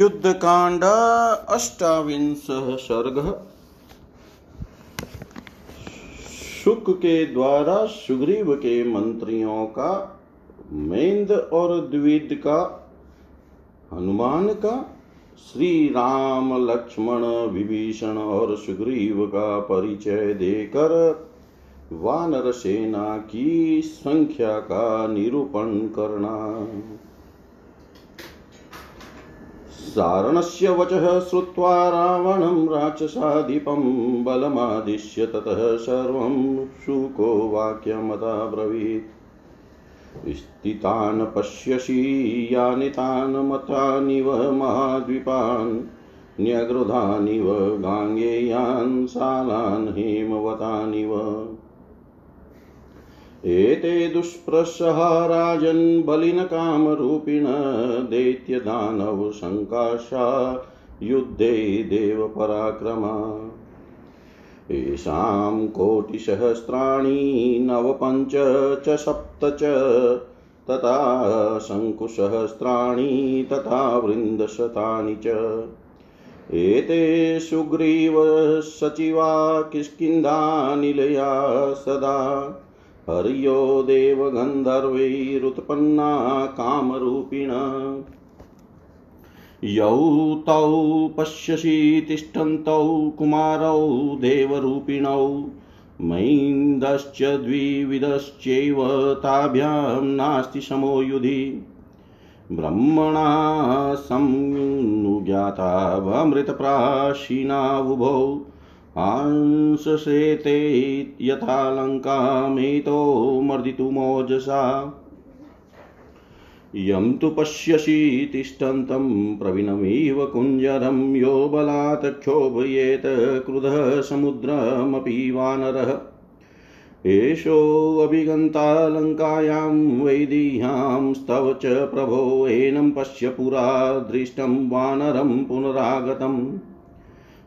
युद्धकांड अष्टाविंशः सर्गः। शुक के द्वारा सुग्रीव के मंत्रियों का, मेंद और द्विद का, हनुमान का श्री राम लक्ष्मण विभीषण और सुग्रीव का परिचय देकर वानर सेना की संख्या का निरूपण करना। सारणस्य वचः श्रुत्वा रावणं राक्षसाधिपं बलमादिश्य ततः सर्वं शुको वाक्यमदाब्रवीत्। स्थितान् पश्यसि, यानि तान् मतानिव महाद्वीपान्, न्यगृधानिव गाङ्गेयान्, शालान् हेमवतानिव। एते दुष्प्रसहा राजन् बलिनकामरूपिण दैत्यदानवसङ्काशा युद्धे देवपराक्रमा येषां कोटिसहस्राणि नवपञ्च च सप्त च तथा शङ्कुसहस्राणि तथा वृन्दशतानि च। एते सुग्रीवसचिवा किष्किन्धानिलया सदा हर्यो देवगन्धर्वैरुत्पन्ना कामरूपिण। यौ तौ पश्यसि तिष्ठन्तौ कुमारौ देवरूपिणौ, मैन्दश्च द्विविधश्चैव ताभ्यां नास्ति समो युधि। ब्रह्मणा संज्ञातावमृतप्राशिनावुभौ आंशसेते यथा लङ्कामेतो मर्दितुमोजसा यं तु पश्यसि तिष्ठन्तं प्रवीणमिव कुञ्जरं यो बलात् क्षोभयेत् क्रुधः समुद्रमपि वानरः। एषोऽभिगन्ता लङ्कायां स्तव च प्रभो, एनं पश्य पुरा दृष्टं वानरं पुनरागतम्।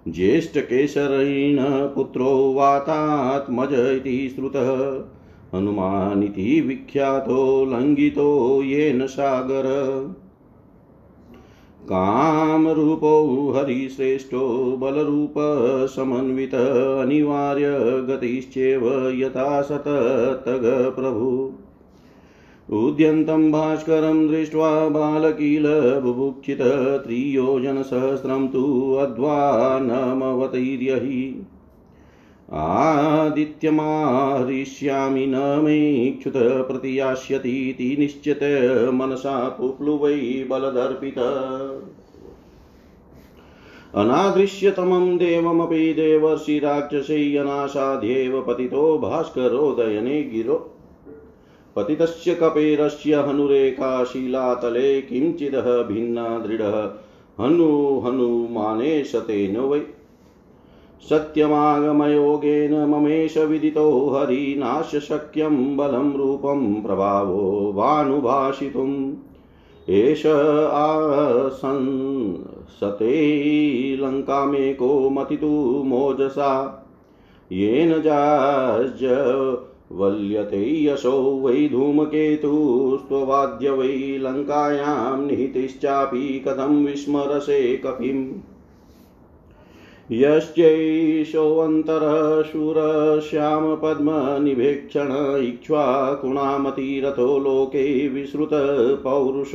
ज्येष्ठकेशरेण पुत्रो वातात्मज इति श्रुतः। हनुमानिति विख्यातो, लङ्घितो येन सागर। कामरूपो हरिश्रेष्ठो बलरूपसमन्वित अनिवार्य गतिश्चेव यथा सततग प्रभु। उद्यन्तं भास्करं दृष्ट्वा बालकील बुभुक्षित त्रियोजनसहस्रं तु अध्वानमवतैर्यहि। आदित्यमाहरिष्यामि न मेक्षुत प्रतियास्यतीति निश्चित मनसा पुप्लुवै बलदर्पित। अनादृश्यतमं देवमपि देवर्षिराक्षसैयनाशाध्येव पतितो भास्करोदयने गिरो पतितस्य कपेरस्य हनुरेखा शिलातले किञ्चिदः भिन्ना दृढः। हनु हनुमाने शतेन वै। सत्यमागमयोगेन ममेश विदितो हरिनाशशक्यं बलं रूपं प्रभावो वानुभाषितुम् एष आसंसते लङ्कामेको मतितु मोजसा। येन जाज वल्यते यशो वै धूमकेतुस्त्ववाद्य वै लङ्कायां निहितिश्चापि कथं विस्मरसे कपिम् यश्चैषोऽन्तरः शूरश्यामपद्मनिभेक्षण इक्ष्वाकुणामतिरथो लोके विश्रुतपौरुष।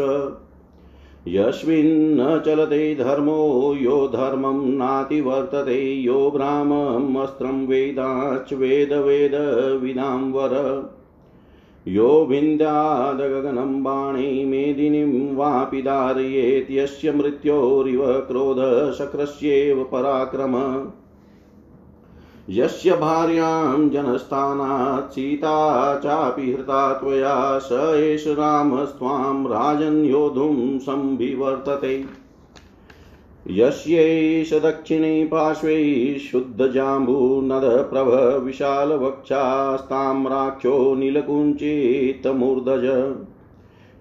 यस्मिन्न चलते धर्मो यो धर्मं नातिवर्तते, यो ब्राह्ममस्त्रं वेदाच् वेदवेदविदां वर यो विन्द्यादगगनं बाणे मेदिनीं वापि धारयेत्, यस्य मृत्योरिव क्रोधशक्रस्येव पराक्रम। यस्य भार्यां जनस्थानात् सीता चापि हृता त्वया, स एष रामस्त्वां राजन् योद्धुं संविवर्तते यस्यैष दक्षिणे पार्श्वे शुद्धजाम्बूनदप्रभ विशालवक्षास्ताम्राक्षो नीलकुञ्चितमूर्धज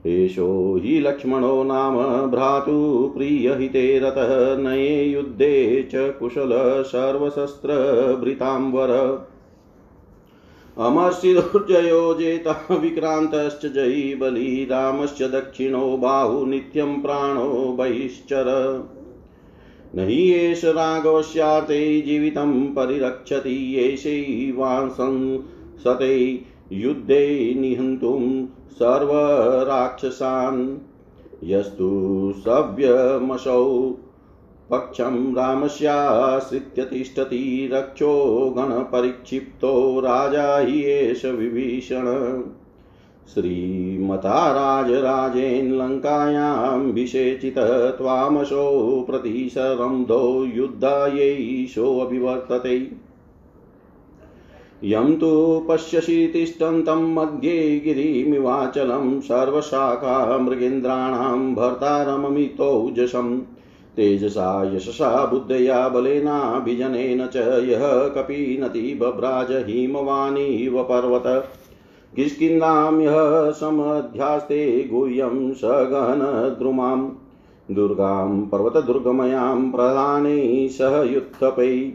एषो हि लक्ष्मणो नाम भ्रातुप्रियहिते रतः, नये युद्धे च कुशल सर्वशस्त्रभृताम्बर। अमर्षिर्जयो जेतः विक्रान्तश्च जयी बली रामश्च दक्षिणो बाहु नित्यं प्राणो बहिश्चर। न एष राघवस्यार्थे जीवितं परिरक्षति, येषैवांसंसते युद्धे निहन्तुं सर्वराक्षसान्। यस्तु सव्यमसौ पक्षं रामस्याश्रित्य तिष्ठति, रक्षो गणपरिक्षिप्तो राजा हि एष विभीषण। श्रीमता राजराजेन लङ्कायां विषेचितः त्वामशो प्रतिशरन्धो युद्धायैषोऽभिवर्तते यं तु पश्यसि तिष्ठन्तं मध्ये गिरिमिवाचलं सर्वशाखा मृगेन्द्राणां भर्तारममितौजसम् तेजसा, यशसा, बुद्धया, बलेनाभिजनेन च यः कपीनति बभ्राज हिमवानीव पर्वत किष्किन्दां यः समध्यास्ते गुह्यं सगहनद्रुमां दुर्गां, पर्वतदुर्गमयां प्रधानै सह युत्थपै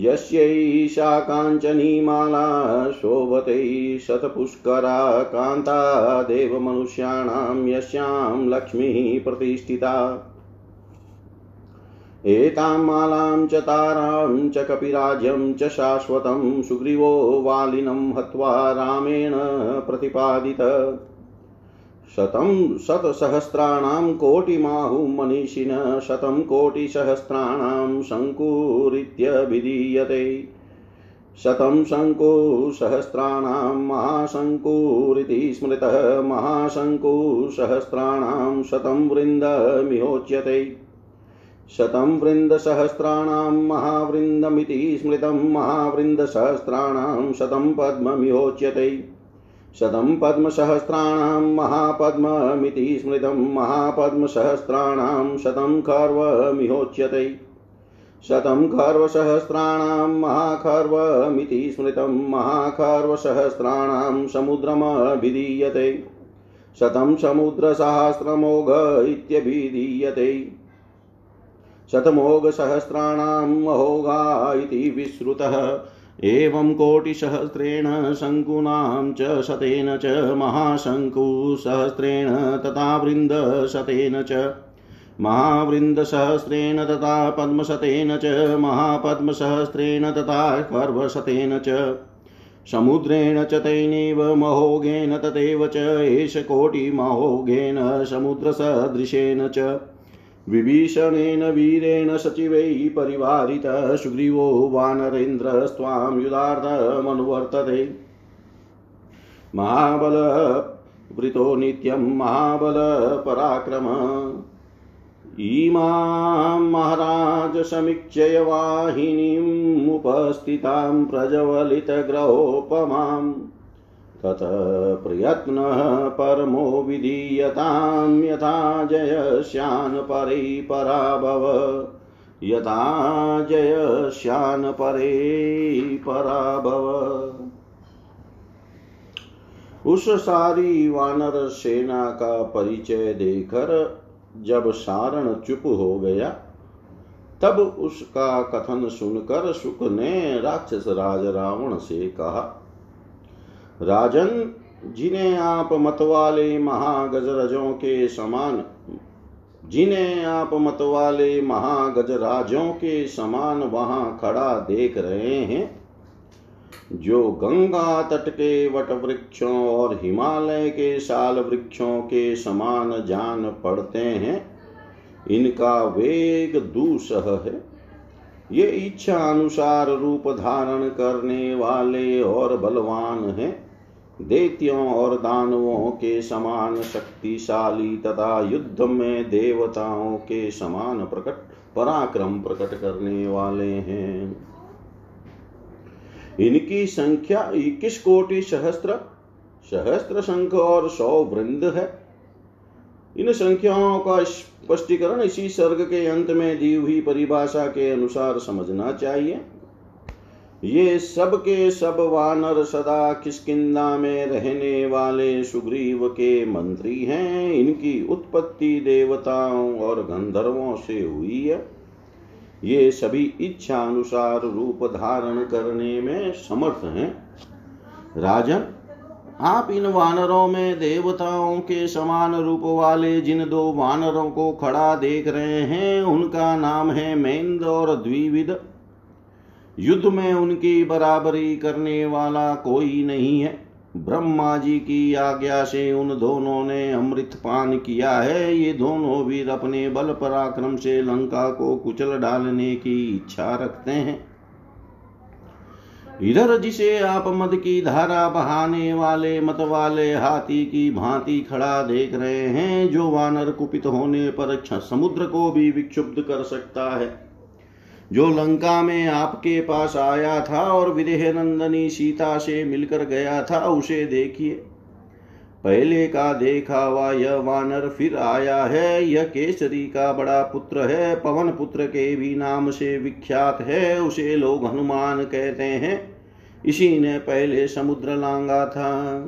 यस्यैषा काञ्चनीमाला शोभते शतपुष्करा कान्ता देवमनुष्याणां यस्यां लक्ष्मीः प्रतिष्ठिता। एतां मालां च तारां च कपिराज्यं च शाश्वतं सुग्रीवो वालिनं हत्वा रामेण प्रतिपादित। शतं शतसहस्राणां कोटिमाहुमनीषिण शतं कोटिसहस्राणां शङ्कुरित्यभिधीयते शतं शङ्कुसहस्राणां महाशङ्कुरिति स्मृतः, महाशङ्कुसहस्राणां शतं वृन्दमिहोच्यते शतं वृन्दसहस्राणां महावृन्दमिति स्मृतं, महावृन्दसहस्राणां शतं पद्ममिहोच्यते। शतं पद्मसहस्राणां महापद्ममिति स्मृतं महापद्मसहस्राणां शतं खर्वमिहोच्यते। शतं खर्वसहस्राणां महाखर्वमिति स्मृतं महाखर्वसहस्राणां समुद्रमभिधीयते। शतं समुद्रसहस्रमोघ इत्यभिधीयते। शतमोघसहस्राणां महोघा इति विश्रुतः एवं कोटिसहस्रेण शङ्कूनां च शतेन च महाशङ्कुसहस्रेण तथा वृन्दशतेन च महावृन्दसहस्रेण तथा पद्मशतेन च महापद्मसहस्रेण तथा कर्वशतेन च समुद्रेण च तेनैव महोघेन तथैव च एष कोटिमहोघेन समुद्रसदृशेन च विभीषणेन वीरेण सचिवैः परिवारितः, सुग्रीवो वानरेन्द्रस्त्वां युधार्थमनुवर्तते महाबलवृतो नित्यं महाबलपराक्रम इमां महाराज समीक्षय वाहिनीमुपस्थितां प्रज्वलितग्रहोपमाम्। ततः प्रयत्नः परमो विधीयतां यथा जयस्यान् परे पराभव यथा जयस्यान् परे पराभव उस सारी वानर सेना का परिचय देकर जब सारण चुप हो गया, तब उसका कथन सुनकर सुख ने राक्षस राज रावण से कहा राजन, जिन्हें आप मतवाले महागजराजों के समान, जिन्हें आप मतवाले महागजराजों के समान वहाँ खड़ा देख रहे हैं, जो गंगा तट के वट वृक्षों और हिमालय के साल वृक्षों के समान जान पड़ते हैं, इनका वेग दूसह है। ये इच्छा अनुसार रूप धारण करने वाले और बलवान हैं। दैत्यों और दानवों के समान शक्तिशाली तथा युद्ध में देवताओं के समान प्रकट, पराक्रम प्रकट करने वाले हैं। इनकी संख्या इक्कीस कोटि सहस्त्र सहस्त्र शंख और सौ वृंद है। इन संख्याओं का स्पष्टीकरण इसी सर्ग के अंत में दी हुई परिभाषा के अनुसार समझना चाहिए। ये सब के सब वानर सदा किसकिदा में रहने वाले सुग्रीव के मंत्री हैं। इनकी उत्पत्ति देवताओं और गंधर्वों से हुई है। ये सभी इच्छा अनुसार रूप धारण करने में समर्थ हैं। राजन, आप इन वानरों में देवताओं के समान रूप वाले जिन दो वानरों को खड़ा देख रहे हैं, उनका नाम है मेन्द और द्विविद। युद्ध में उनकी बराबरी करने वाला कोई नहीं है। ब्रह्मा जी की आज्ञा से उन दोनों ने अमृत पान किया है। ये दोनों वीर अपने बल पराक्रम से लंका को कुचल डालने की इच्छा रखते हैं। इधर जिसे आप मद की धारा बहाने वाले, मत वाले हाथी की भांति खड़ा देख रहे हैं, जो वानर कुपित होने पर समुद्र को भी विक्षुब्ध कर सकता है। जो लंका में आपके पास आया था और विदेह नंदनी सीता से मिलकर गया था, उसे देखिए। पहले का देखा हुआ यह वानर फिर आया है। यह केसरी का बड़ा पुत्र है। पवन पुत्र के भी नाम से विख्यात है। उसे लोग हनुमान कहते हैं। इसी ने पहले समुद्र लांगा था।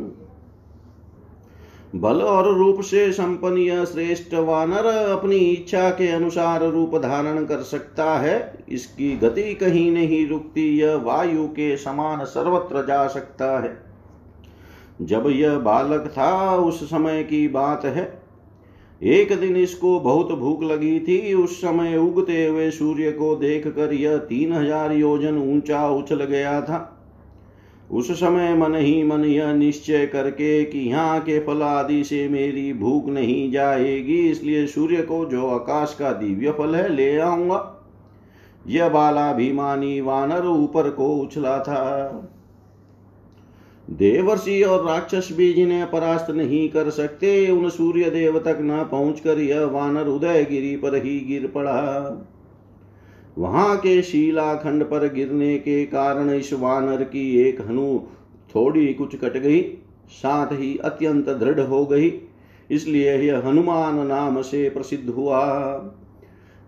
बल और रूप से संपन्न यह श्रेष्ठ वानर अपनी इच्छा के अनुसार रूप धारण कर सकता है। इसकी गति कहीं नहीं रुकती, यह वायु के समान सर्वत्र जा सकता है। जब यह बालक था, उस समय की बात है। एक दिन इसको बहुत भूख लगी थी। उस समय उगते हुए सूर्य को देखकर यह तीन हज़ार योजन ऊँचा उछल गया था। उस समय मन ही मन यह निश्चय करके कि यहाँ के फल आदि से मेरी भूख नहीं जाएगी, इसलिए सूर्य को जो आकाश का दिव्य फल है ले आऊँगा। यह बालाभिमानी वानर ऊपर को उछला था। देवर्षि और राक्षस भी जिन्हें परास्त नहीं कर सकते, उन सूर्य देव तक न पहुंचकर यह वानर उदयगिरी पर ही गिर पड़ा। वहाँ के शिलाखंड पर गिरने के कारण इस वानर की एक हनु थोड़ी कुछ कट गई, साथ ही अत्यंत दृढ़ हो गई। इसलिए यह हनुमान नाम से प्रसिद्ध हुआ।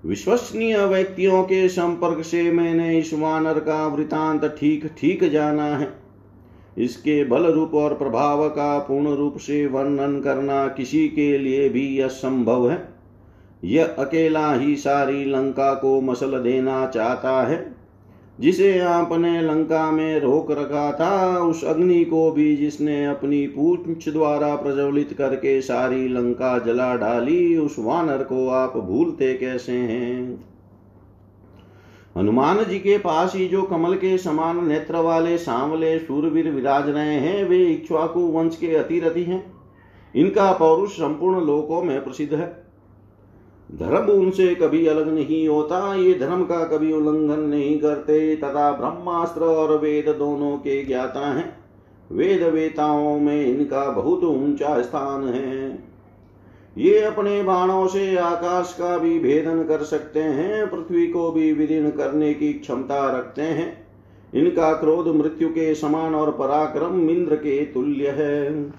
विश्वसनीय व्यक्तियों के संपर्क से मैंने इस वानर का वृतांत ठीक ठीक जाना है। इसके बल रूप और प्रभाव का पूर्ण रूप से वर्णन करना किसी के लिए भी असंभव है। यह अकेला ही सारी लंका को मसल देना चाहता है। जिसे आपने लंका में रोक रखा था, उस अग्नि को भी जिसने अपनी पूछ द्वारा प्रज्वलित करके सारी लंका जला डाली, उस वानर को आप भूलते कैसे हैं? हनुमान जी के पास ही जो कमल के समान नेत्र वाले सांवले सूरवीर विराज रहे हैं, वे इक्ष्वाकु वंश के अतिरथी हैं। इनका पौरुष संपूर्ण लोकों में प्रसिद्ध है। धर्म उनसे कभी अलग नहीं होता, ये धर्म का कभी उल्लंघन नहीं करते, तथा ब्रह्मास्त्र और वेद दोनों के ज्ञाता हैं। वेद वेताओं में इनका बहुत ऊँचा स्थान है। ये अपने बाणों से आकाश का भी भेदन कर सकते हैं, पृथ्वी को भी विदीर्ण करने की क्षमता रखते हैं। इनका क्रोध मृत्यु के समान और पराक्रम इंद्र के तुल्य है।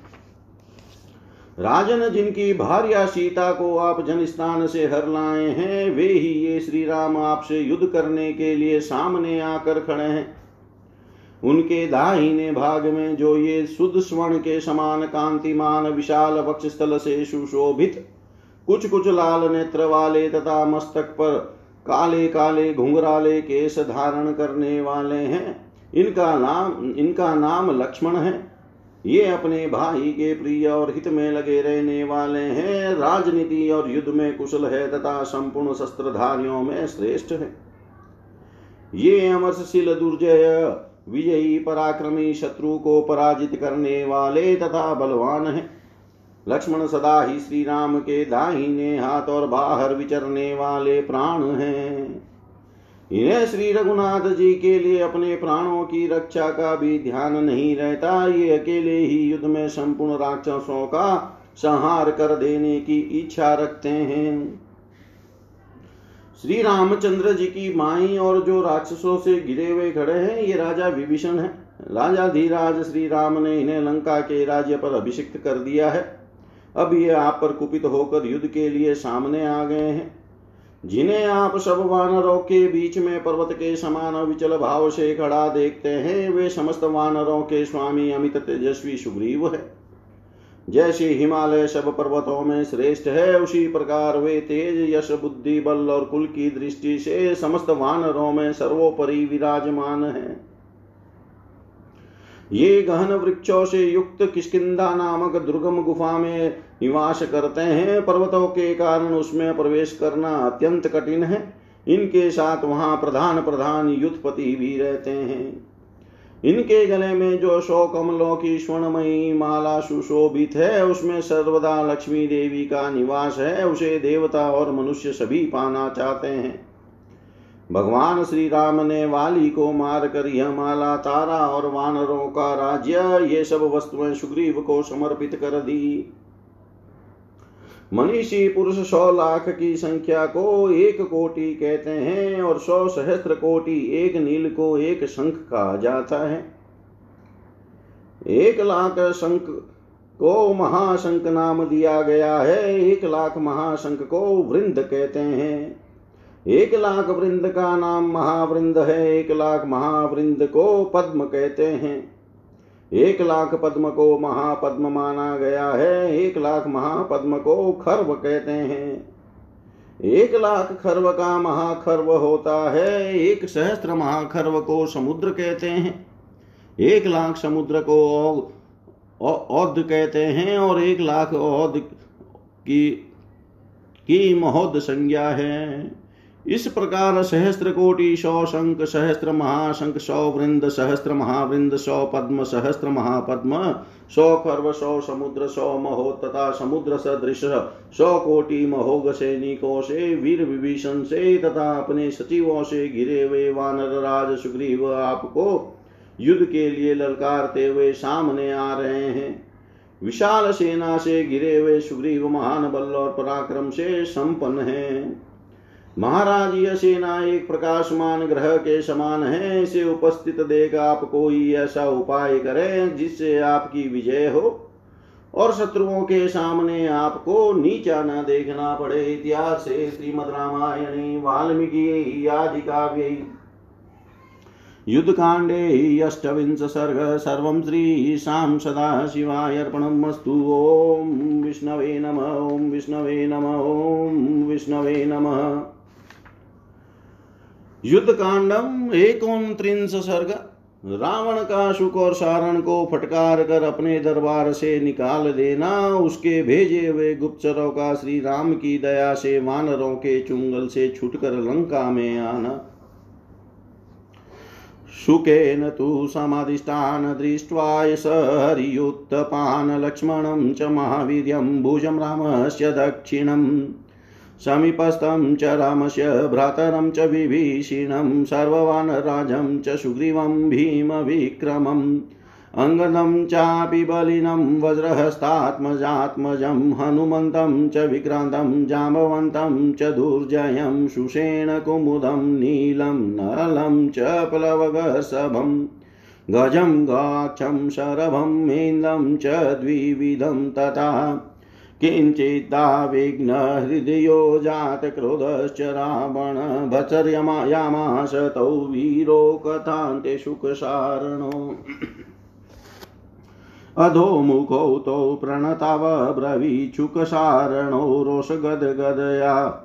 राजन जिनकी भार्या सीता को आप जनस्थान से हर लाए हैं, वे ही ये श्री राम आपसे युद्ध करने के लिए सामने आकर खड़े हैं। उनके दाहिने भाग में जो ये शुद्ध स्वर्ण के समान कांतिमान विशाल वक्ष स्थल से सुशोभित कुछ कुछ लाल नेत्र वाले तथा मस्तक पर काले काले घुंघराले केस धारण करने वाले हैं, इनका नाम इनका नाम लक्ष्मण है। ये अपने भाई के प्रिय और हित में लगे रहने वाले हैं। राजनीति और युद्ध में कुशल है तथा संपूर्ण शस्त्रधारियों में श्रेष्ठ है। ये अमरशील दुर्जय, विजयी, पराक्रमी शत्रु को पराजित करने वाले तथा बलवान है। लक्ष्मण सदा ही श्री राम के दाहिने हाथ और बाहर विचरने वाले प्राण हैं। इन्हें श्री रघुनाथ जी के लिए अपने प्राणों की रक्षा का भी ध्यान नहीं रहता। ये अकेले ही युद्ध में संपूर्ण राक्षसों का संहार कर देने की इच्छा रखते हैं। श्री रामचंद्र जी की माई और जो राक्षसों से गिरे हुए खड़े हैं, ये राजा विभीषण है। राजा धीराज श्री राम ने इन्हें लंका के राज्य पर अभिषिक्त कर दिया है। अब ये आप पर कुपित होकर युद्ध के लिए सामने आ गए हैं। जिन्हें आप सब वानरों के बीच में पर्वत के समान विचल भाव से खड़ा देखते हैं, वे समस्त वानरों के स्वामी अमित तेजस्वी सुग्रीव है। जैसे हिमालय सब पर्वतों में श्रेष्ठ है, उसी प्रकार वे तेज यश, बुद्धि, बल और कुल की दृष्टि से समस्त वानरों में सर्वोपरि विराजमान है। ये गहन वृक्षों से युक्त किष्किंदा नामक दुर्गम गुफा में निवास करते हैं पर्वतों के कारण उसमें प्रवेश करना अत्यंत कठिन है। इनके साथ वहाँ प्रधान प्रधान युद्धपति भी रहते हैं। इनके गले में जो सौ कमलों की स्वर्णमयी माला सुशोभित है, उसमें सर्वदा लक्ष्मी देवी का निवास है, उसे देवता और मनुष्य सभी पाना चाहते हैं। भगवान श्री राम ने वाली को मार कर यह माला, तारा और वानरों का राज्य, ये सब वस्तुएँ सुग्रीव को समर्पित कर दी। मनीषी पुरुष सौ लाख की संख्या को एक कोटि कहते हैं और सौ सहस्त्र कोटि एक नील को एक शंख कहा जाता है। एक लाख शंख को महाशंख नाम दिया गया है। एक लाख महाशंख को वृंद कहते हैं। एक लाख वृंद का नाम महावृंद है। एक लाख महावृंद को पद्म कहते हैं। एक लाख पद्म को महापद्म माना गया है। एक लाख महापद्म को खर्व कहते हैं। एक लाख खर्व का महाखर्व होता है। एक सहस्त्र महाखर्व को समुद्र कहते हैं। एक लाख समुद्र को औद कहते हैं और एक लाख औद की की महोद संज्ञा है। इस प्रकार सहस्त्र कोटि सौ शंख सहस्त्र महाशंख सौ वृंद सहस्त्र महावृंद सौ पद्म सहस्त्र महापद्म सौ खर्व सौ समुद्र सौ महो तथा समुद्र सदृश सौ कोटि महोग सैनिकों से वीर विभीषण से तथा अपने सचिवों से घिरे हुए वानर राज सुग्रीव आपको युद्ध के लिए ललकारते हुए सामने आ रहे हैं। विशाल सेना से घिरे हुए सुग्रीव महान बल और पराक्रम से संपन्न है। महाराज यह सेना एक प्रकाशमान ग्रह के समान है, इसे उपस्थित देख आप कोई ऐसा उपाय करें जिससे आपकी विजय हो। और शत्रुओं के सामने आपको नीचा न देखना पड़े। इतिहास श्रीमद रामायण, वाल्मीकि आदि काव्य। युद्ध कांडे अष्टविंश सर्ग, सर्व श्रीशां सदा शिवाय अर्पणमस्तु। ॐ विष्णवे नम ॐ विष्णवे नम ॐ विष्णवे नमः। युद्ध कांडम एकोनत्रिंश सर्ग। रावण का सुख और सारण को फटकार कर अपने दरबार से निकाल देना, उसके भेजे हुए गुप्तचरों का श्री राम की दया से वानरों के चुंगल से छुटकर लंका में आना। सुखेन तु समाधिष्ठान दृष्ट्वा स हरियुत्थपान् लक्ष्मणं च महावीर्यं भुजं रामस्य दक्षिणम्। समीपस्थं च रामस्य भ्रातरं च विभीषिणं सर्ववानराजं च सुग्रीवं, भीमविक्रमम्। अङ्गदं चापि बलिनं, वज्रहस्तात्मजात्मजं, हनुमन्तं च विक्रान्तं, जाम्बवन्तं च दुर्जयं सुषेणकुमुदं नीलं नलं च प्लवगसभम् गजं गाक्षं शरभं मेन्दं च द्विविधं तथा किञ्चिदाविघ्नहृदयो जातक्रोधश्च रावण भचर्यमायामास तौ वीरो कथान्ते सुखसारणो। अधोमुखौ तौ प्रणतावब्रवीचुकसारणो रोषगदगदया।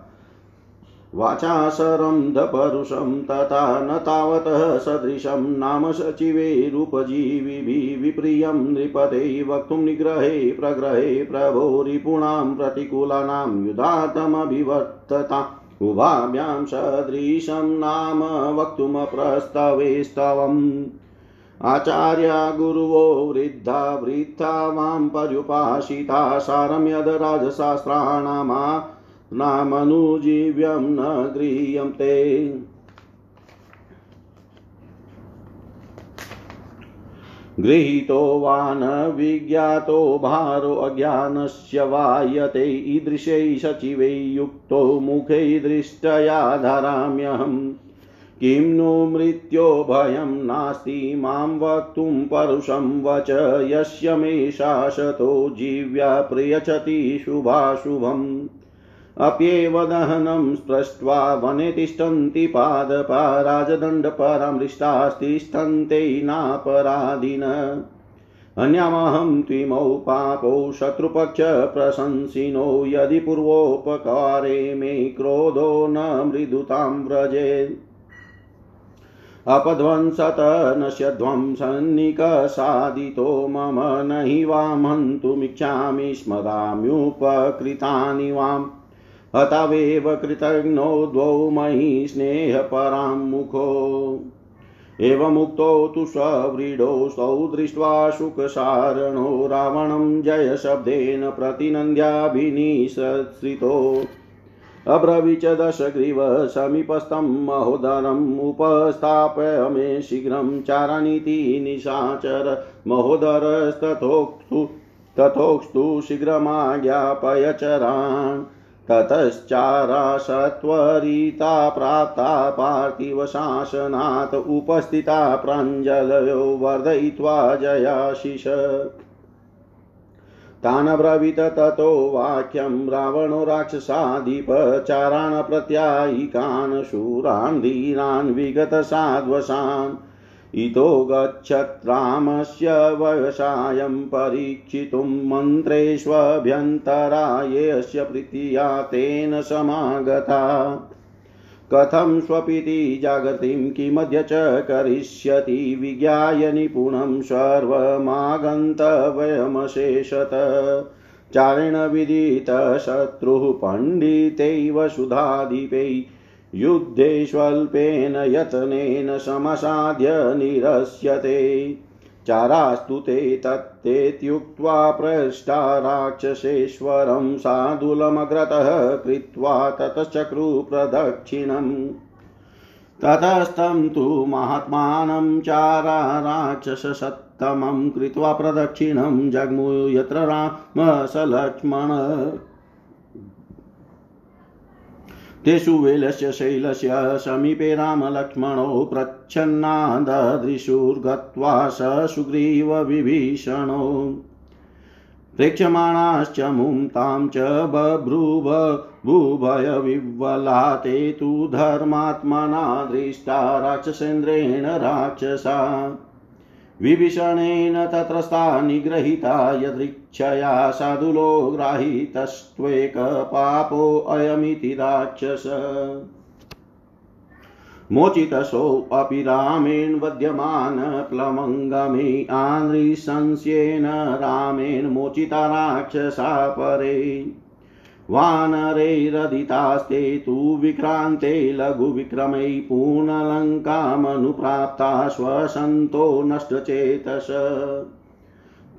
वाचासरन्धपरुषं तथा न तावतः सदृशं नाम सचिवेरुपजीविभिः विप्रियं नृपते वक्तुं निग्रहे प्रग्रहे प्रभो रिपूणां प्रतिकूलानां युधातमभिवर्तता उभाभ्यां सदृशं नाम वक्तुमप्रस्तवेस्तवम्। आचार्या गुरुवो वृद्धा वृद्धा वां पर्युपासिता सारं यद् राजशास्त्राणामा नामनुजीव्यं न गृह्यन्ते। गृहीतो वा न विज्ञातो भारो अज्ञानस्य वायते ईदृशै सचिवै युक्तो मुखै दृष्टया धराम्यहम् किं नु मृत्यो भयं नास्ति माँ वक्तुं परुषं वच यस्य मे शासतो जीव्या प्रियचति शुभाशुभम्। अप्येव दहनं स्पृष्ट्वा वने तिष्ठन्ति पादपा राजदण्डपरामृष्टास्तिष्ठन्ते नापराधिन। अन्यामहं त्विमौ पापौ शत्रुपक्षप्रशंसिनो यदि पूर्वोपकारे मे क्रोधो न मृदुतां व्रजेत् अपध्वंसत नश्यध्वंसन्निकसादितो मम न हि वामन्तुमिच्छामि स्मराम्युपकृतानि वाम्। हतावेव कृतघ्नो द्वौ मयि स्नेहपरां मुखो। एवमुक्तौ तु स्वव्रीडौ दृष्ट्वा शुकसारणो रावणं जयशब्देन प्रतिनन्द्याभिनिश्रितो अब्रवीच दशग्रीव समीपस्थं महोदरम् उपस्थाप्य मे शीघ्रं चारणीति निशाचर महोदरस्तथोक्तु तथोक्तु शीघ्रमाज्ञापय चरान् ततश्चारा सत्वरिता प्राप्ता पार्थिवशासनात् उपस्थिता प्राञ्जलयो वर्धयित्वा जयाशिष। तान् ब्रवीत ततो वाक्यं रावणो राक्षसाधिपचारान् प्रत्यायिकान् शूरान् धीरान् विगतसाध्वसान् इतो गच्छत्रामस्य व्यवसायं परीक्षितुं मन्त्रेष्वभ्यन्तरायस्य प्रीत्या तेन समागता। कथं स्वपिति जागृतिं किमद्य च करिष्यति विज्ञाय निपुणं सर्वमागन्तवयमशेषत। चारेण विदितशत्रुः पण्डितैव सुधाधिपै युद्धे स्वल्पेन यत्नेन समसाध्य निरस्यते। चारास्तु ते तत्तेत्युक्त्वा पृष्टा राक्षसेश्वरं साधुलमग्रतः कृत्वा ततश्चक्रुप्रदक्षिणम्। ततस्तं तु महात्मानं चारा राक्षससत्तमं कृत्वा प्रदक्षिणं जग्मु यत्र राम सलक्ष्मण तेषु वेलस्य शैलस्य समीपे रामलक्ष्मणौ प्रच्छन्नाददृशुर्गत्वा स सुग्रीवविभीषणौ प्रेक्ष्यमाणाश्च मुं तां च बभ्रुव भूभयविह्वला ते तु धर्मात्मना दृष्टा राक्षसेन्द्रेण राक्षसा। विभीषणेन तत्रस्था निगृहीता यदृच्छया साधुलो ग्राहितस्त्वेकपापोऽयमिति राक्षस। मोचितसोऽपि रामेण वध्यमान प्लवङ्गमे आनृशंस्येन रामेण मोचिता राक्षसा परे। वानरैरदितास्ते तु विक्रान्ते लघुविक्रमै पूर्णलङ्कामनुप्राप्ता श्वसन्तो नष्टचेतस।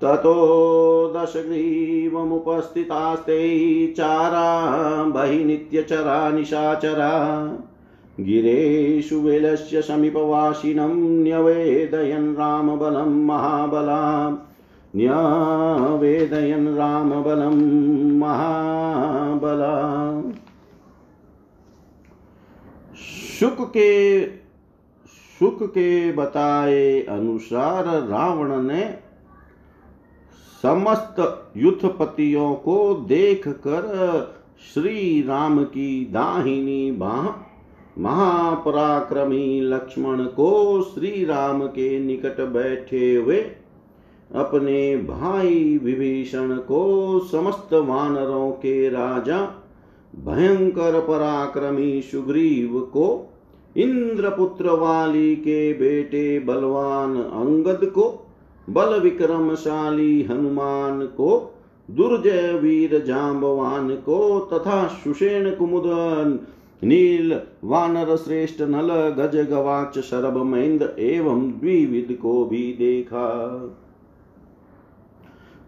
ततो दशग्रीवमुपस्थितास्ते चारा, बहि नित्यचरा, निशाचरा। गिरेषु वेलस्य समीपवासिनं न्यवेदयन् रामबलं महाबलाम्। न्यवेदयन् रामबलं महाबला शुक के शुक के बताए अनुसार रावण ने समस्त युद्धपतियों को देख कर श्री राम की दाहिनी बाह महापराक्रमी लक्ष्मण को श्री राम के निकट बैठे हुए अपने भाई विभीषण को समस्त वानरों के राजा, भयंकर पराक्रमी सुग्रीव को, इंद्रपुत्र वाली के बेटे बलवान अंगद को बल विक्रमशाली हनुमान को, दुर्जय वीर जाम्बवान को तथा सुषेण कुमुद नील वानर श्रेष्ठ नल गज गवाच शरभ महेंद्र एवं द्विविद को भी देखा।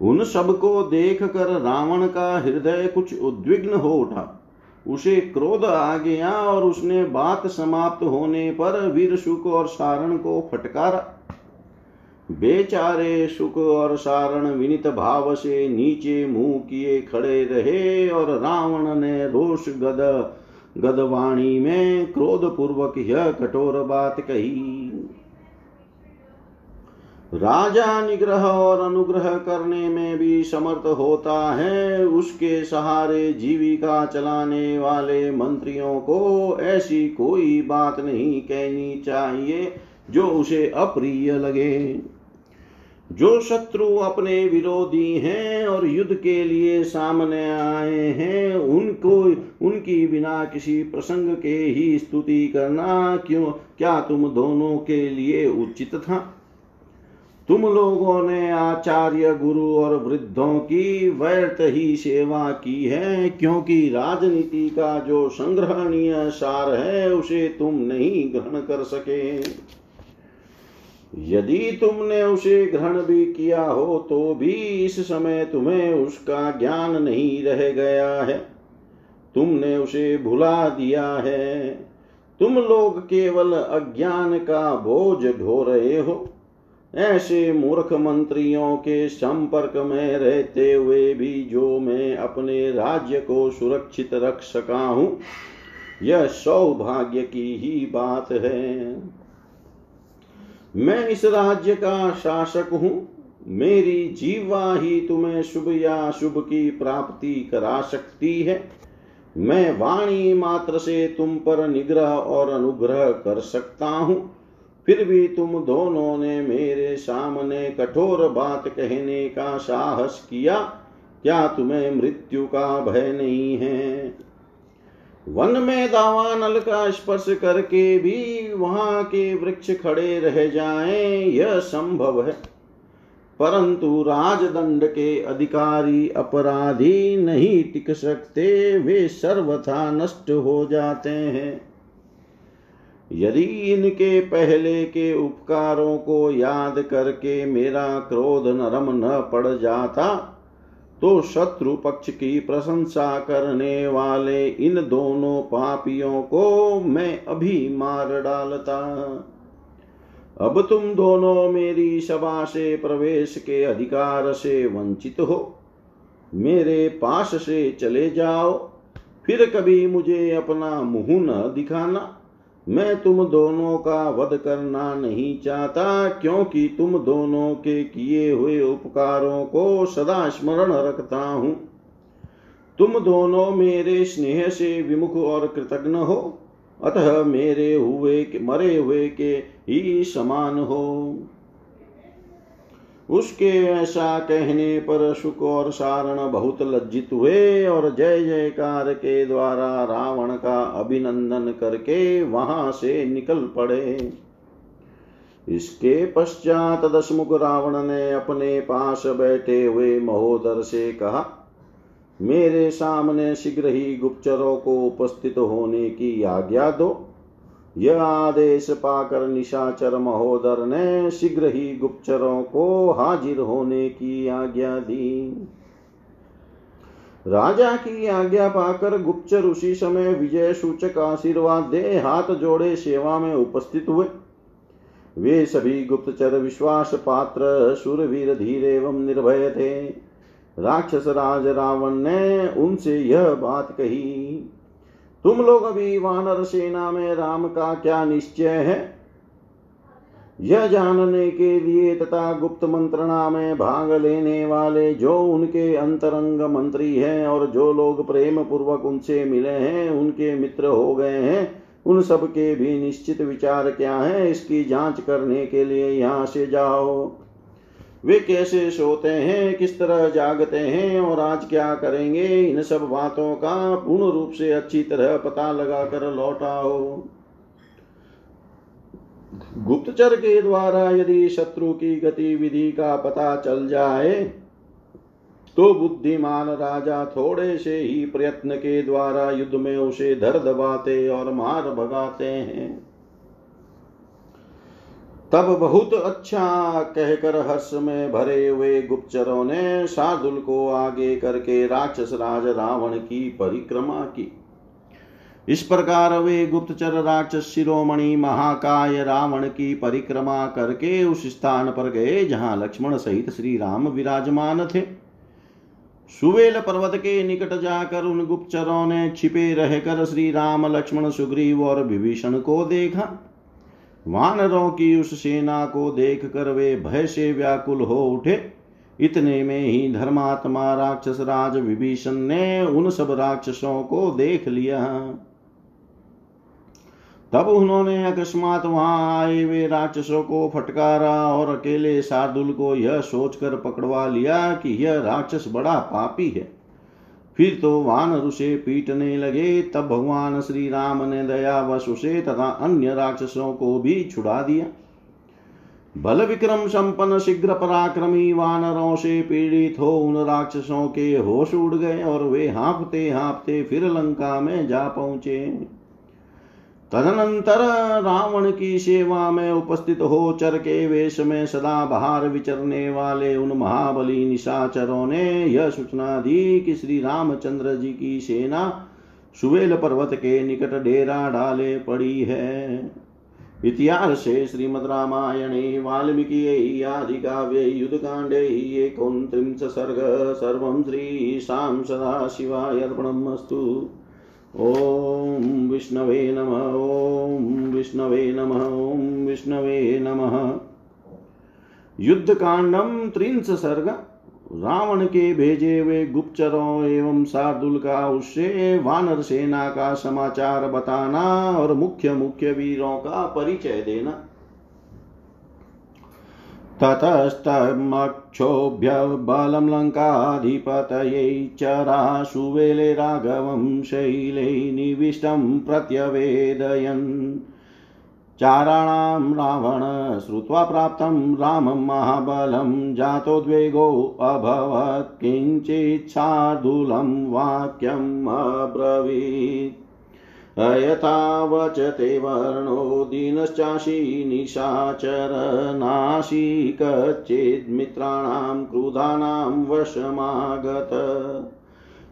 उन सबको देख कर रावण का हृदय कुछ उद्विग्न हो उठा। उसे क्रोध आ गया और उसने बात समाप्त होने पर वीर शुक और सारण को फटकारा। बेचारे सुख और सारण विनित भाव से नीचे मुँह किए खड़े रहे और रावण ने रोष गद, गदवाणी में क्रोध पूर्वक यह कठोर बात कही। राजा निग्रह और अनुग्रह करने में भी समर्थ होता है। उसके सहारे जीविका चलाने वाले मंत्रियों को ऐसी कोई बात नहीं कहनी चाहिए जो उसे अप्रिय लगे। जो शत्रु अपने विरोधी हैं और युद्ध के लिए सामने आए हैं, उनको, उनकी बिना किसी प्रसंग के ही स्तुति करना क्यों? क्या तुम दोनों के लिए उचित था? तुम लोगों ने आचार्य गुरु और वृद्धों की व्यर्थ ही सेवा की है, क्योंकि राजनीति का जो संग्रहणीय सार है, उसे तुम नहीं ग्रहण कर सके। यदि तुमने उसे ग्रहण भी किया हो तो भी इस समय तुम्हें उसका ज्ञान नहीं रह गया है। तुमने उसे भुला दिया है। तुम लोग केवल अज्ञान का बोझ ढो रहे हो। ऐसे मूर्ख मंत्रियों के संपर्क में रहते हुए भी जो मैं अपने राज्य को सुरक्षित रख सका हूँ, यह सौभाग्य की ही बात है। मैं इस राज्य का शासक हूँ। मेरी जीवा ही तुम्हें शुभ या शुभ की प्राप्ति करा सकती है। मैं वाणी मात्र से तुम पर निग्रह और अनुग्रह कर सकता हूँ। फिर भी तुम दोनों ने मेरे सामने कठोर बात कहने का साहस किया। क्या तुम्हें मृत्यु का भय नहीं है? वन में दावानल का स्पर्श करके भी वहाँ के वृक्ष खड़े रह जाएँ, यह संभव है। परंतु राजदंड के अधिकारी अपराधी नहीं टिक सकते, वे सर्वथा नष्ट हो जाते हैं। यदि इनके पहले के उपकारों को याद करके मेरा क्रोध नरम न पड़ जाता तो शत्रु पक्ष की प्रशंसा करने वाले इन दोनों पापियों को मैं अभी मार डालता। अब तुम दोनों मेरी सभा से प्रवेश के अधिकार से वंचित हो। मेरे पास से चले जाओ। फिर कभी मुझे अपना मुँह न दिखाना। मैं तुम दोनों का वध करना नहीं चाहता क्योंकि तुम दोनों के किए हुए उपकारों को सदा स्मरण रखता हूँ। तुम दोनों मेरे स्नेह से विमुख और कृतज्ञ हो अतः मेरे हुए के, मरे हुए के ही समान हो। उसके ऐसा कहने पर सुख और सारण बहुत लज्जित हुए और जय जयकार के द्वारा रावण का अभिनंदन करके वहाँ से निकल पड़े। इसके पश्चात दशमुख रावण ने अपने पास बैठे हुए महोदर से कहा, मेरे सामने शीघ्र ही गुप्तचरों को उपस्थित होने की आज्ञा दो। यह आदेश पाकर निशाचर महोदर ने शीघ्र ही गुप्तचरों को हाजिर होने की आज्ञा दी। राजा की आज्ञा पाकर गुप्तचर उसी समय विजय सूचक आशीर्वाद दे हाथ जोड़े सेवा में उपस्थित हुए। वे सभी गुप्तचर विश्वास पात्र सुरवीर धीर एवं निर्भय थे। राक्षस राज रावण ने उनसे यह बात कही। तुम लोग अभी वानर सेना में राम का क्या निश्चय है? यह जानने के लिए तथा गुप्त मंत्रणा में भाग लेने वाले जो उनके अंतरंग मंत्री हैं और जो लोग प्रेम पूर्वक उनसे मिले हैं, उनके मित्र हो गए हैं, उन सब के भी निश्चित विचार क्या है, इसकी जाँच करने के लिए यहाँ से जाओ। वे कैसे सोते हैं, किस तरह जागते हैं और आज क्या करेंगे? इन सब बातों का पूर्ण रूप से अच्छी तरह पता लगा कर लौटाओ। गुप्तचर के द्वारा यदि शत्रु की गतिविधि का पता चल जाए तो बुद्धिमान राजा थोड़े से ही प्रयत्न के द्वारा युद्ध में उसे धर दबाते और मार भगाते हैं। तब बहुत अच्छा कहकर हर्ष में भरे हुए गुप्तचरों ने शार्दुल को आगे करके राक्षस राज रावण की परिक्रमा की। इस प्रकार वे गुप्तचर राक्षस शिरोमणि महाकाय रावण की परिक्रमा करके उस स्थान पर गए जहाँ लक्ष्मण सहित श्री राम विराजमान थे। सुवेल पर्वत के निकट जाकर उन गुप्तचरों ने छिपे रहकर श्री राम लक्ष्मण, सुग्रीव और विभीषण को देखा। वानरों की उस सेना को देख कर वे भय से व्याकुल हो उठे। इतने में ही धर्मात्मा राक्षस राज विभीषण ने उन सब राक्षसों को देख लिया। तब उन्होंने अकस्मात वहाँ आए, वे राक्षसों को फटकारा और अकेले शार्दुल को यह सोचकर पकड़वा लिया कि यह राक्षस बड़ा पापी है। फिर तो वानर उसे पीटने लगे, तब भगवान श्री राम ने दयावश उसे तथा अन्य राक्षसों को भी छुड़ा दिया। बल विक्रम संपन्न शीघ्र पराक्रमी वानरों से पीड़ित हो उन राक्षसों के होश उड़ गए और वे हाँफते हाँफते फिर लंका में जा पहुँचे। तदनंतर रावण की सेवा में उपस्थित हो चर के वेश में सदा बाहर विचरने वाले उन महाबली निशाचरों ने यह सूचना दी कि श्री रामचंद्र जी की सेना सुवेल पर्वत के निकट डेरा डाले पड़ी है। इतिहासे श्रीमद्रामायणे वाल्मीकियै आदिकाव्ये युद्धकाण्डे एकोनत्रिंश सर्ग, सर्वं श्रीशां सदाशिवाय अर्पणमस्तु। ॐ विष्णवे नमः ॐ विष्णवे नमः ॐ विष्णवे नमः। युद्धकाण्डं त्रिंस सर्ग, रावण के भेजे हुए गुप्तचरों एवं शार्दुल का उससे वानर सेना का समाचार बताना और मुख्य मुख्य वीरों का परिचय देना। ततस्तमक्षोभ्य बलं लङ्काधिपतयै चरा सुवेले राघवं शैलै निविष्टं प्रत्यवेदयन्। चाराणां रावण श्रुत्वा प्राप्तं रामं महाबलं जातोद्वेगोऽभवत् किञ्चिच्छार्दूलं वाक्यम् अब्रवीत्। अयथावच ते वर्णो दीनश्चाशी निशाचरनाशी कच्चिन्मित्राणां क्रुधानां वशमागत।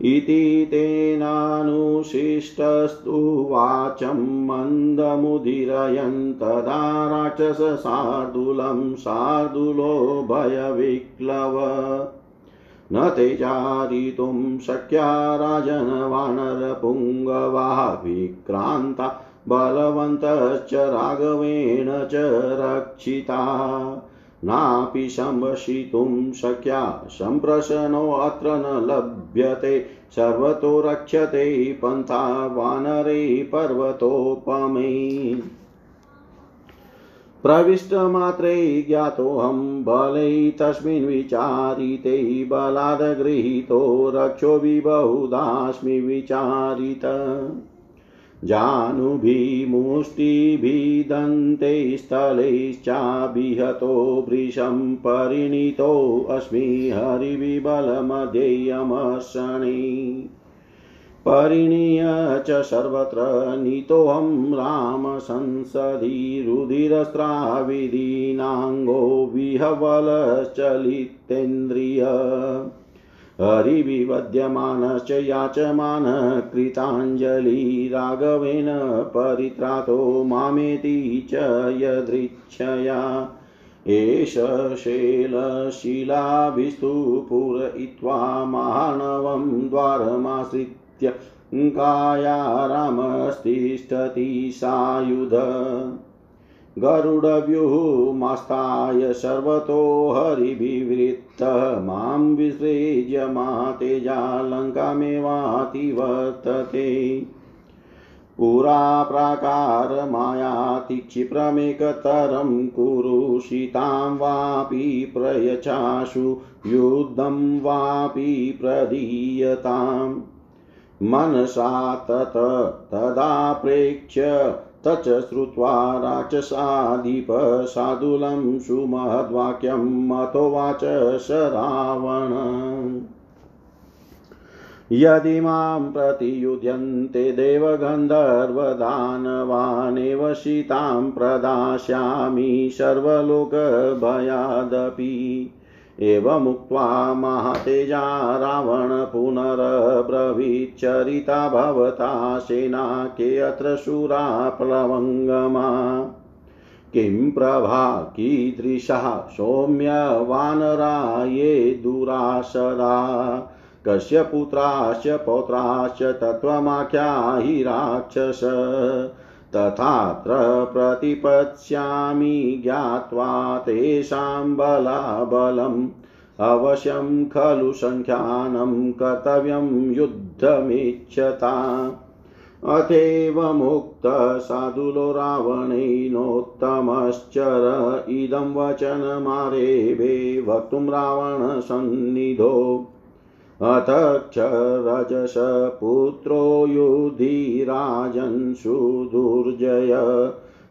इति तेनानुशिष्टस्तु वाचं मन्दमुदिरयन् तदा राक्षसशार्दूलं शार्दूलो भयविक्लव। न ते चारितुं शक्या राजनवानरपुङ्गवाः विक्रान्ता बलवन्तश्च राघवेण च रक्षिता। नापि संवशितुं शक्या सम्प्रशनोऽत्र न लभ्यते, सर्वतो रक्ष्यते पन्था वानरे पर्वतोपमे। प्रविष्टमात्रे ज्ञातोऽहं बलै तस्मिन् विचारिते बलाद् गृहीतो रक्षो विबहुधास्मि विचारित। जानुभिमुष्टिभिदन्ते स्थलैश्चाभिहतो वृषं परिणीतोऽस्मि हरिविबलमध्येयमर्षणे। परिणीय च सर्वत्र नीतोऽहं रामसंसदि रुधिरस्त्राविदीनाङ्गो विहवलश्चलितेन्द्रिय हरिविवद्यमानश्च याचमान कृताञ्जलिराघवेन परित्रातो मामेति च यदृच्छया। एष शेलशिलाभिस्तु पूरयित्वा महानवं द्वारमाश्रित्य काया रामस्तिष्ठति सायुध। गरुडव्यूहमास्ताय सर्वतो हरिभिवृत्तः। माँ विसृज्य मातेजालङ्कामेवातिवर्तते पुरा प्राकारमायातिक्षिप्रमेकतरं कुरुषितां वापि प्रयचाशु। युद्धं वापि प्रदीयताम्। मनसा तत तदा प्रेक्ष्य तच श्रुत्वा राक्षसाधिप सादुलं सुमहद्वाक्यम् अथोवाच स रावण। यदि माँ प्रतियुध्यन्ते देवगन्धर्वदानवानेव सीतां प्रदास्यामि सर्वलोकभयादपि। एवमुक्त्वा महातेजा रावण पुनरब्रवीच्चरिता भवता सेना के अत्र शूरा प्लवङ्गमा किं प्रभा कीदृशः सौम्यवानरा ये दुरासदा कस्य पुत्राश्च पौत्राश्च तत्त्वमाख्या हि राक्षस। तथात्र प्रतिपत्स्यामि ज्ञात्वा तेषां बलाबलम् अवश्यं खलु सङ्ख्यानं कर्तव्यं युद्धमिच्छता। अथेव मुक्तः साधुलो रावणेनोत्तमश्चर इदं वचनमारेभे वक्तुं रावणसन्निधो। अथ क्षरजस पुत्रो युधिराजन् सुदुर्जय।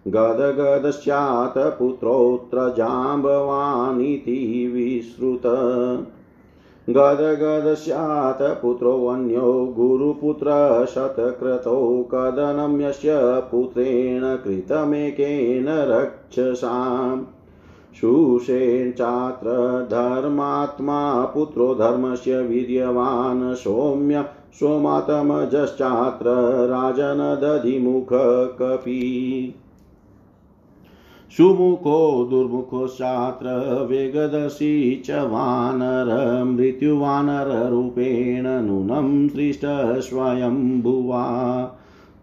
गदगदस्यात् पुत्रोऽत्र जाम्बवानिति विश्रुत गदगदस्यात् पुत्रोऽन्यो गुरुपुत्रशतक्रतौ कदनं यस्य पुत्रेण कृतमेकेन रक्षसाम्। शुषेण धर्मात्मा पुत्रो धर्मस्य वीर्यवान् सौम्य सोमातमजश्चात्र राजनदधिमुख कपि सुमुखो दुर्मुखोश्चात्र वेगदर्शी च वानर मृत्युवानररूपेण नूनं सृष्ट स्वयंभुवा।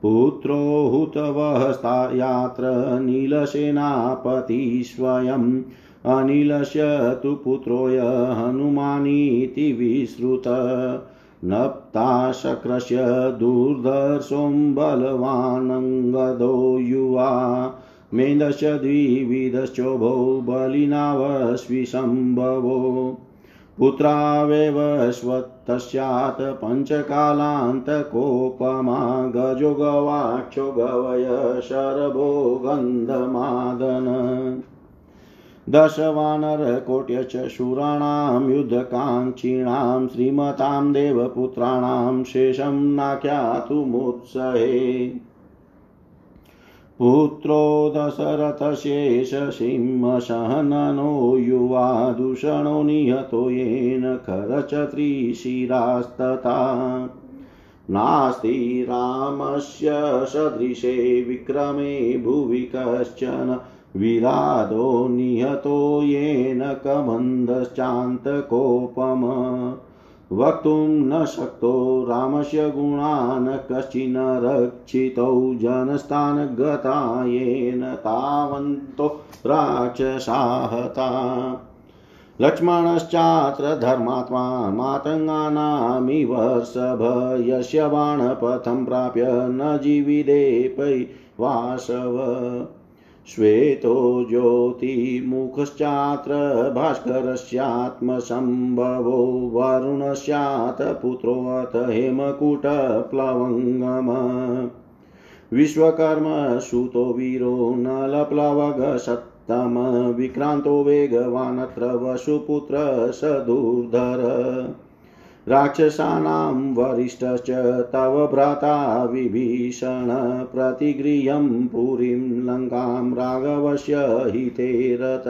पुत्रो हुतवस्ता यात्र नीलसेनापति स्वयम् अनिलस्य तु पुत्रोय हनुमानीति विश्रुत नप्ताशक्रस्य दुर्धर्षों बलवानङ्गदो युवा। मेन्दस्य द्विविधश्चोभो बलिनावस्विसम्भवो। पुत्रावेव स्वत्तस्यात् पञ्चकालान्तकोपमा गजो गवाक्षो गवय शरभो गन्धमादन दशवानरकोट्यच शूराणां युद्धकाङ्क्षिणां श्रीमतां, देवपुत्राणां शेषं नाख्यातुमुत्सहे। पुत्रो दशरथशेषसिंहशहननो युवा दूषणो निहतो येन खरचत्रिशिरास्तथा। नास्ति रामस्य सदृशे विक्रमे भुवि कश्चन विरादो निहतो येन कबन्धश्चान्तकोपम। वक्तुं न शक्तो रामस्य गुणान् कश्चिन् रक्षितौ जनस्तान् गता येन तावन्तो राक्षसाहता। लक्ष्मणश्चात्र धर्मात्मा मातङ्गानामिवर्षभ यस्य बाणपथं प्राप्य न जीविदे पै वासव। श्वेतो ज्योतिमुखश्चात्र भास्करस्यात्मसम्भवो वरुणस्यात् पुत्रोऽथ हेमकूटप्लवङ्गम। विश्वकर्म सुतो वीरो नलप्लवगसत्तम विक्रान्तो वेगवानत्र वसुपुत्र स राक्षसानां वरिष्ठश्च तव भ्राता विभीषण प्रतिगृह्यं पुरीं लङ्कां राघवस्य हिते रत।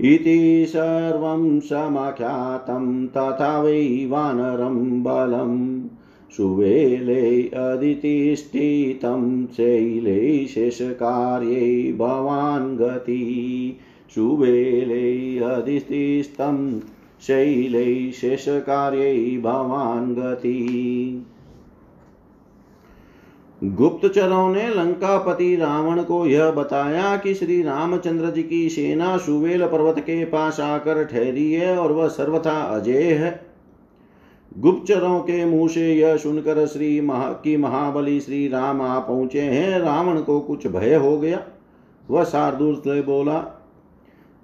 इति सर्वं समाख्यातं तथा वै वानरं बलम् सुवेले अदितिष्ठितं भवान् गति। सुवेले शैले शेषकार्ये भवान् गति। गुप्तचरों ने लंकापति रावण को यह बताया कि श्री रामचंद्र जी की सेना सुवेल पर्वत के पास आकर ठहरी है और वह सर्वथा अजय है। गुप्तचरों के मुँह से यह सुनकर श्री महा, की महाबली श्री राम आ पहुँचे हैं। रावण को कुछ भय हो गया। वह शार्दुल से बोला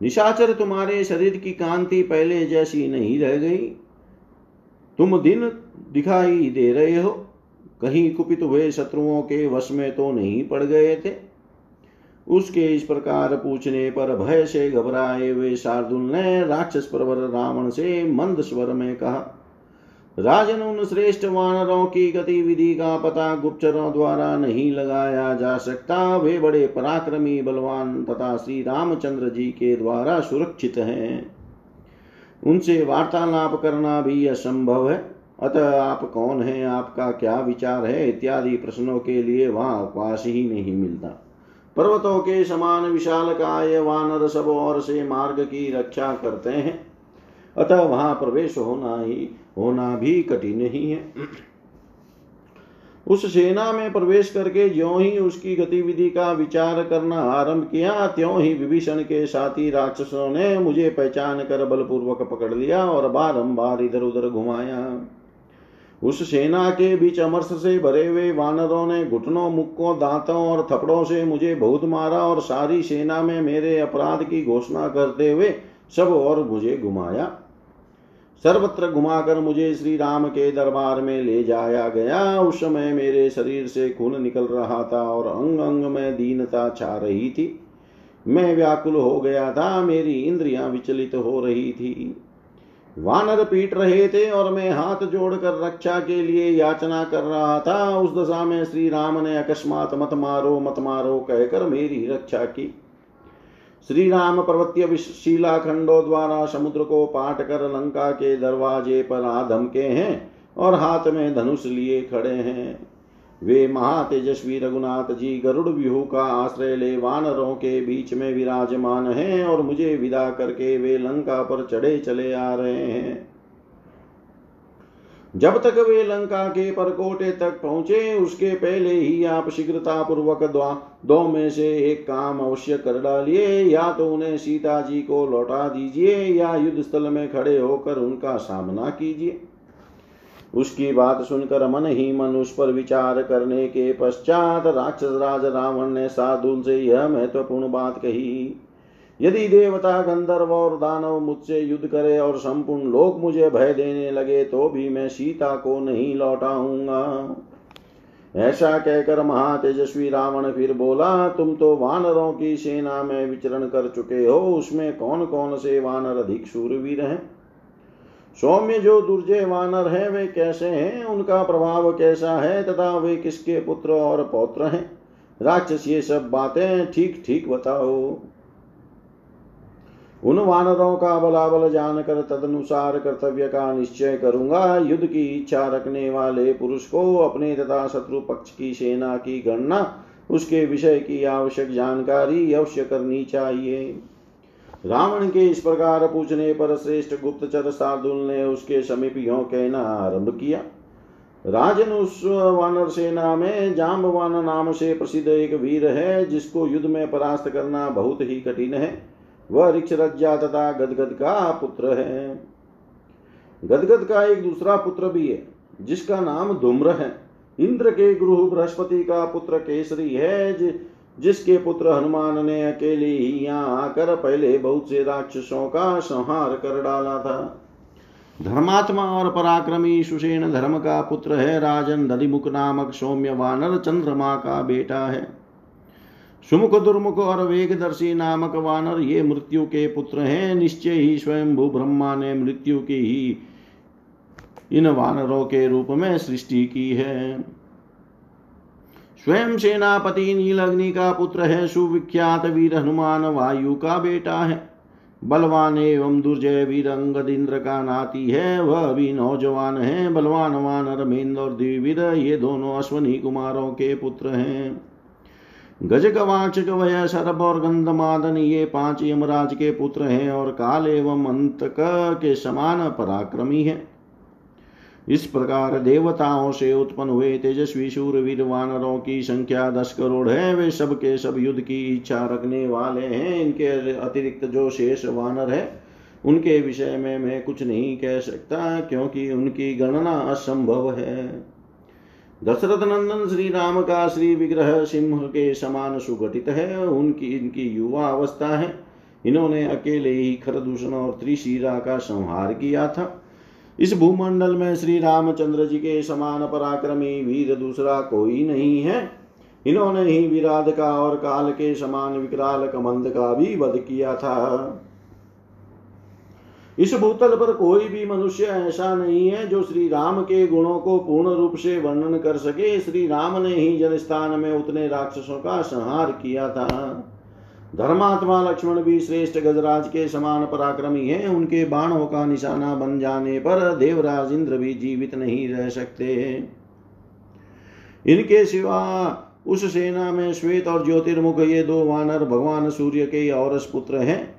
निशाचर तुम्हारे शरीर की कांति पहले जैसी नहीं रह गई। तुम दिन दिखाई दे रहे हो। कहीं कुपित हुए शत्रुओं के वश में तो नहीं पड़ गए थे। उसके इस प्रकार पूछने पर भय से घबराए हुए शार्दुल ने राक्षस प्रवर रावण से मंद स्वर में कहा राजन उन श्रेष्ठ वानरों की गतिविधि का पता गुप्तचरों द्वारा नहीं लगाया जा सकता। वे बड़े पराक्रमी बलवान तथा श्री रामचंद्र जी के द्वारा सुरक्षित हैं। उनसे वार्तालाप करना भी असंभव है। अतः आप कौन हैं, आपका क्या विचार है, इत्यादि प्रश्नों के लिए वहाँ अवकाश ही नहीं मिलता। पर्वतों के समान विशाल काय वानर सब और से मार्ग की रक्षा करते हैं। अतः वहाँ प्रवेश होना ही होना भी कठिन ही है। उस सेना में प्रवेश करके ज्यो ही उसकी गतिविधि का विचार करना आरंभ किया, त्यों ही विभीषण के साथी राक्षसों ने मुझे पहचान कर बलपूर्वक पकड़ लिया और बारंबार इधर उधर घुमाया। उस सेना के बीच अमरस से भरे हुए वानरों ने घुटनों, मुक्कों, दांतों और थपड़ों से मुझे बहुत मारा और सारी सेना में मेरे अपराध की घोषणा करते हुए सब और मुझे घुमाया। सर्वत्र घुमाकर मुझे श्री राम के दरबार में ले जाया गया। उस समय मेरे शरीर से खून निकल रहा था और अंग अंग में दीनता छा रही थी। मैं व्याकुल हो गया था, मेरी इंद्रियाँ विचलित हो रही थी। वानर पीट रहे थे और मैं हाथ जोड़कर रक्षा के लिए याचना कर रहा था। उस दशा में श्री राम ने अकस्मात मत मारो मत मारो, कहकर मेरी रक्षा की। श्री राम पर्वत्य शिला खंडों द्वारा समुद्र को पाट कर लंका के दरवाजे पर आधम के हैं और हाथ में धनुष लिए खड़े हैं। वे महातेजस्वी रघुनाथ जी गरुड़ व्यूह का आश्रय ले वानरों के बीच में विराजमान हैं और मुझे विदा करके वे लंका पर चढ़े चले आ रहे हैं। जब तक वे लंका के परकोटे तक पहुँचे, उसके पहले ही आप शीघ्रता पूर्वक दो में से एक काम अवश्य कर डालिए। या तो उन्हें सीता जी को लौटा दीजिए, या युद्ध स्थल में खड़े होकर उनका सामना कीजिए। उसकी बात सुनकर मन ही मन उस पर विचार करने के पश्चात राक्षस राज रावण ने साधुल से यह महत्वपूर्ण बात कही। यदि देवता गंधर्व और दानव मुझसे युद्ध करे और संपूर्ण लोक मुझे भय देने लगे तो भी मैं सीता को नहीं लौटाऊँगा। ऐसा कहकर महातेजस्वी रावण फिर बोला, तुम तो वानरों की सेना में विचरण कर चुके हो, उसमें कौन कौन से वानर अधिक शूरवीर हैं? सौम्य जो दुर्जय वानर हैं, वे कैसे हैं? उनका प्रभाव कैसा है? तथा वे किसके पुत्र और पौत्र हैं? राक्षस ये सब बातें ठीक ठीक बताओ। उन वानरों का बलाबल जानकर तदनुसार कर्तव्य का निश्चय करूँगा। युद्ध की इच्छा रखने वाले पुरुष को अपने तथा शत्रु पक्ष की सेना की गणना, उसके विषय की आवश्यक जानकारी अवश्य करनी चाहिए। रावण के इस प्रकार पूछने पर श्रेष्ठ गुप्तचर सार्दुल ने उसके समीप यो कहना आरंभ किया, राजन, उस वानर सेना में जाम्बवान नाम से प्रसिद्ध एक वीर है, जिसको युद्ध में परास्त करना बहुत ही कठिन है। वह रिक्ष रज्जा तथा गदगद का पुत्र है। गदगद का एक दूसरा पुत्र भी है जिसका नाम धूम्र है। इंद्र के गुरु बृहस्पति का पुत्र केसरी है जि, जिसके पुत्र हनुमान ने अकेले ही यहाँ आकर पहले बहुत से राक्षसों का संहार कर डाला था। धर्मात्मा और पराक्रमी सुषेण धर्म का पुत्र है राजन दधिमुख नामक सौम्य वानर चंद्रमा का बेटा है। सुमुख दुर्मुख और वेगदर्शी नामक वानर ये मृत्यु के पुत्र हैं। निश्चय ही स्वयं भू ब्रह्मा ने मृत्यु की ही इन वानरों के रूप में सृष्टि की है। स्वयं सेनापति नीलग्नि का पुत्र है। सुविख्यात वीर हनुमान वायु का बेटा है। बलवान एवं दुर्जय वीर अंगद इंद्र का नाती है। वह भी नौजवान है। बलवान वानर मेन्द्र और द्विविद ये दोनों अश्वनी कुमारों के पुत्र हैं। गज गवाच वय शरभ और गंधमादन ये पाँच यमराज के पुत्र हैं और काल एवं अंतक के समान पराक्रमी हैं। इस प्रकार देवताओं से उत्पन्न हुए तेजस्वी शूरवीर वानरों की संख्या दस करोड़ है। वे सब के सब युद्ध की इच्छा रखने वाले हैं। इनके अतिरिक्त जो शेष वानर है, उनके विषय में मैं कुछ नहीं कह सकता, क्योंकि उनकी गणना असंभव है। दशरथ नंदन श्री राम का श्री विग्रह सिंह के समान सुगठित है। उनकी, इनकी युवा अवस्था है। इन्होंने अकेले ही खरदूषण और त्रिशीरा का संहार किया था। इस भूमंडल में श्री रामचंद्र जी के समान पराक्रमी वीर दूसरा कोई नहीं है। इन्होंने ही विराध का और काल के समान विकराल कमंद का भी वध किया था। इस भूतल पर कोई भी मनुष्य ऐसा नहीं है जो श्री राम के गुणों को पूर्ण रूप से वर्णन कर सके। श्री राम ने ही जनस्थान में उतने राक्षसों का संहार किया था। धर्मात्मा लक्ष्मण भी श्रेष्ठ गजराज के समान पराक्रमी हैं। उनके बाणों का निशाना बन जाने पर देवराज इंद्र भी जीवित नहीं रह सकते। इनके सिवा उस सेना में श्वेत और ज्योतिर्मुख ये दो वानर, भगवान सूर्य के और पुत्र हैं।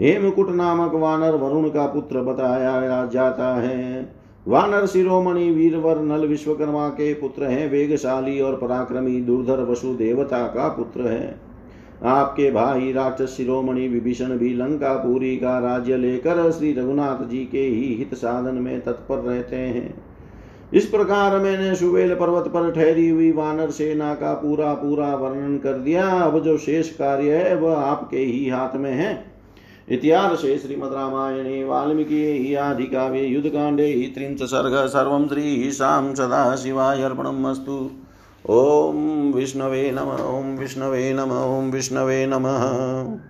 हेमकुट नामक वानर, वरुण का पुत्र बताया जाता है। वानर शिरोमणि, वीरवर नल विश्वकर्मा के पुत्र हैं, वेगशाली और पराक्रमी, दुर्धर वसु देवता का पुत्र है। आपके भाई राक्षस शिरोमणि, विभीषण भी लंका पूरी का राज्य लेकर श्री रघुनाथ जी के ही हित साधन में तत्पर रहते हैं। इस प्रकार मैंने सुबेल पर्वत पर ठहरी हुई वानर सेना का पूरा पूरा वर्णन कर दिया। अब जो शेष कार्य है, वह आपके ही हाथ में है। इतिहास श्रीमद् रामायणे, वाल्मीकि, आदिकाव्ये, युद्धकाण्डे त्रिंश सर्ग सर्वं श्रीशां सदाशिवाय अर्पणमस्तु। ॐ विष्णवे नम, ॐ विष्णवे नम, ॐ विष्णवे नमः।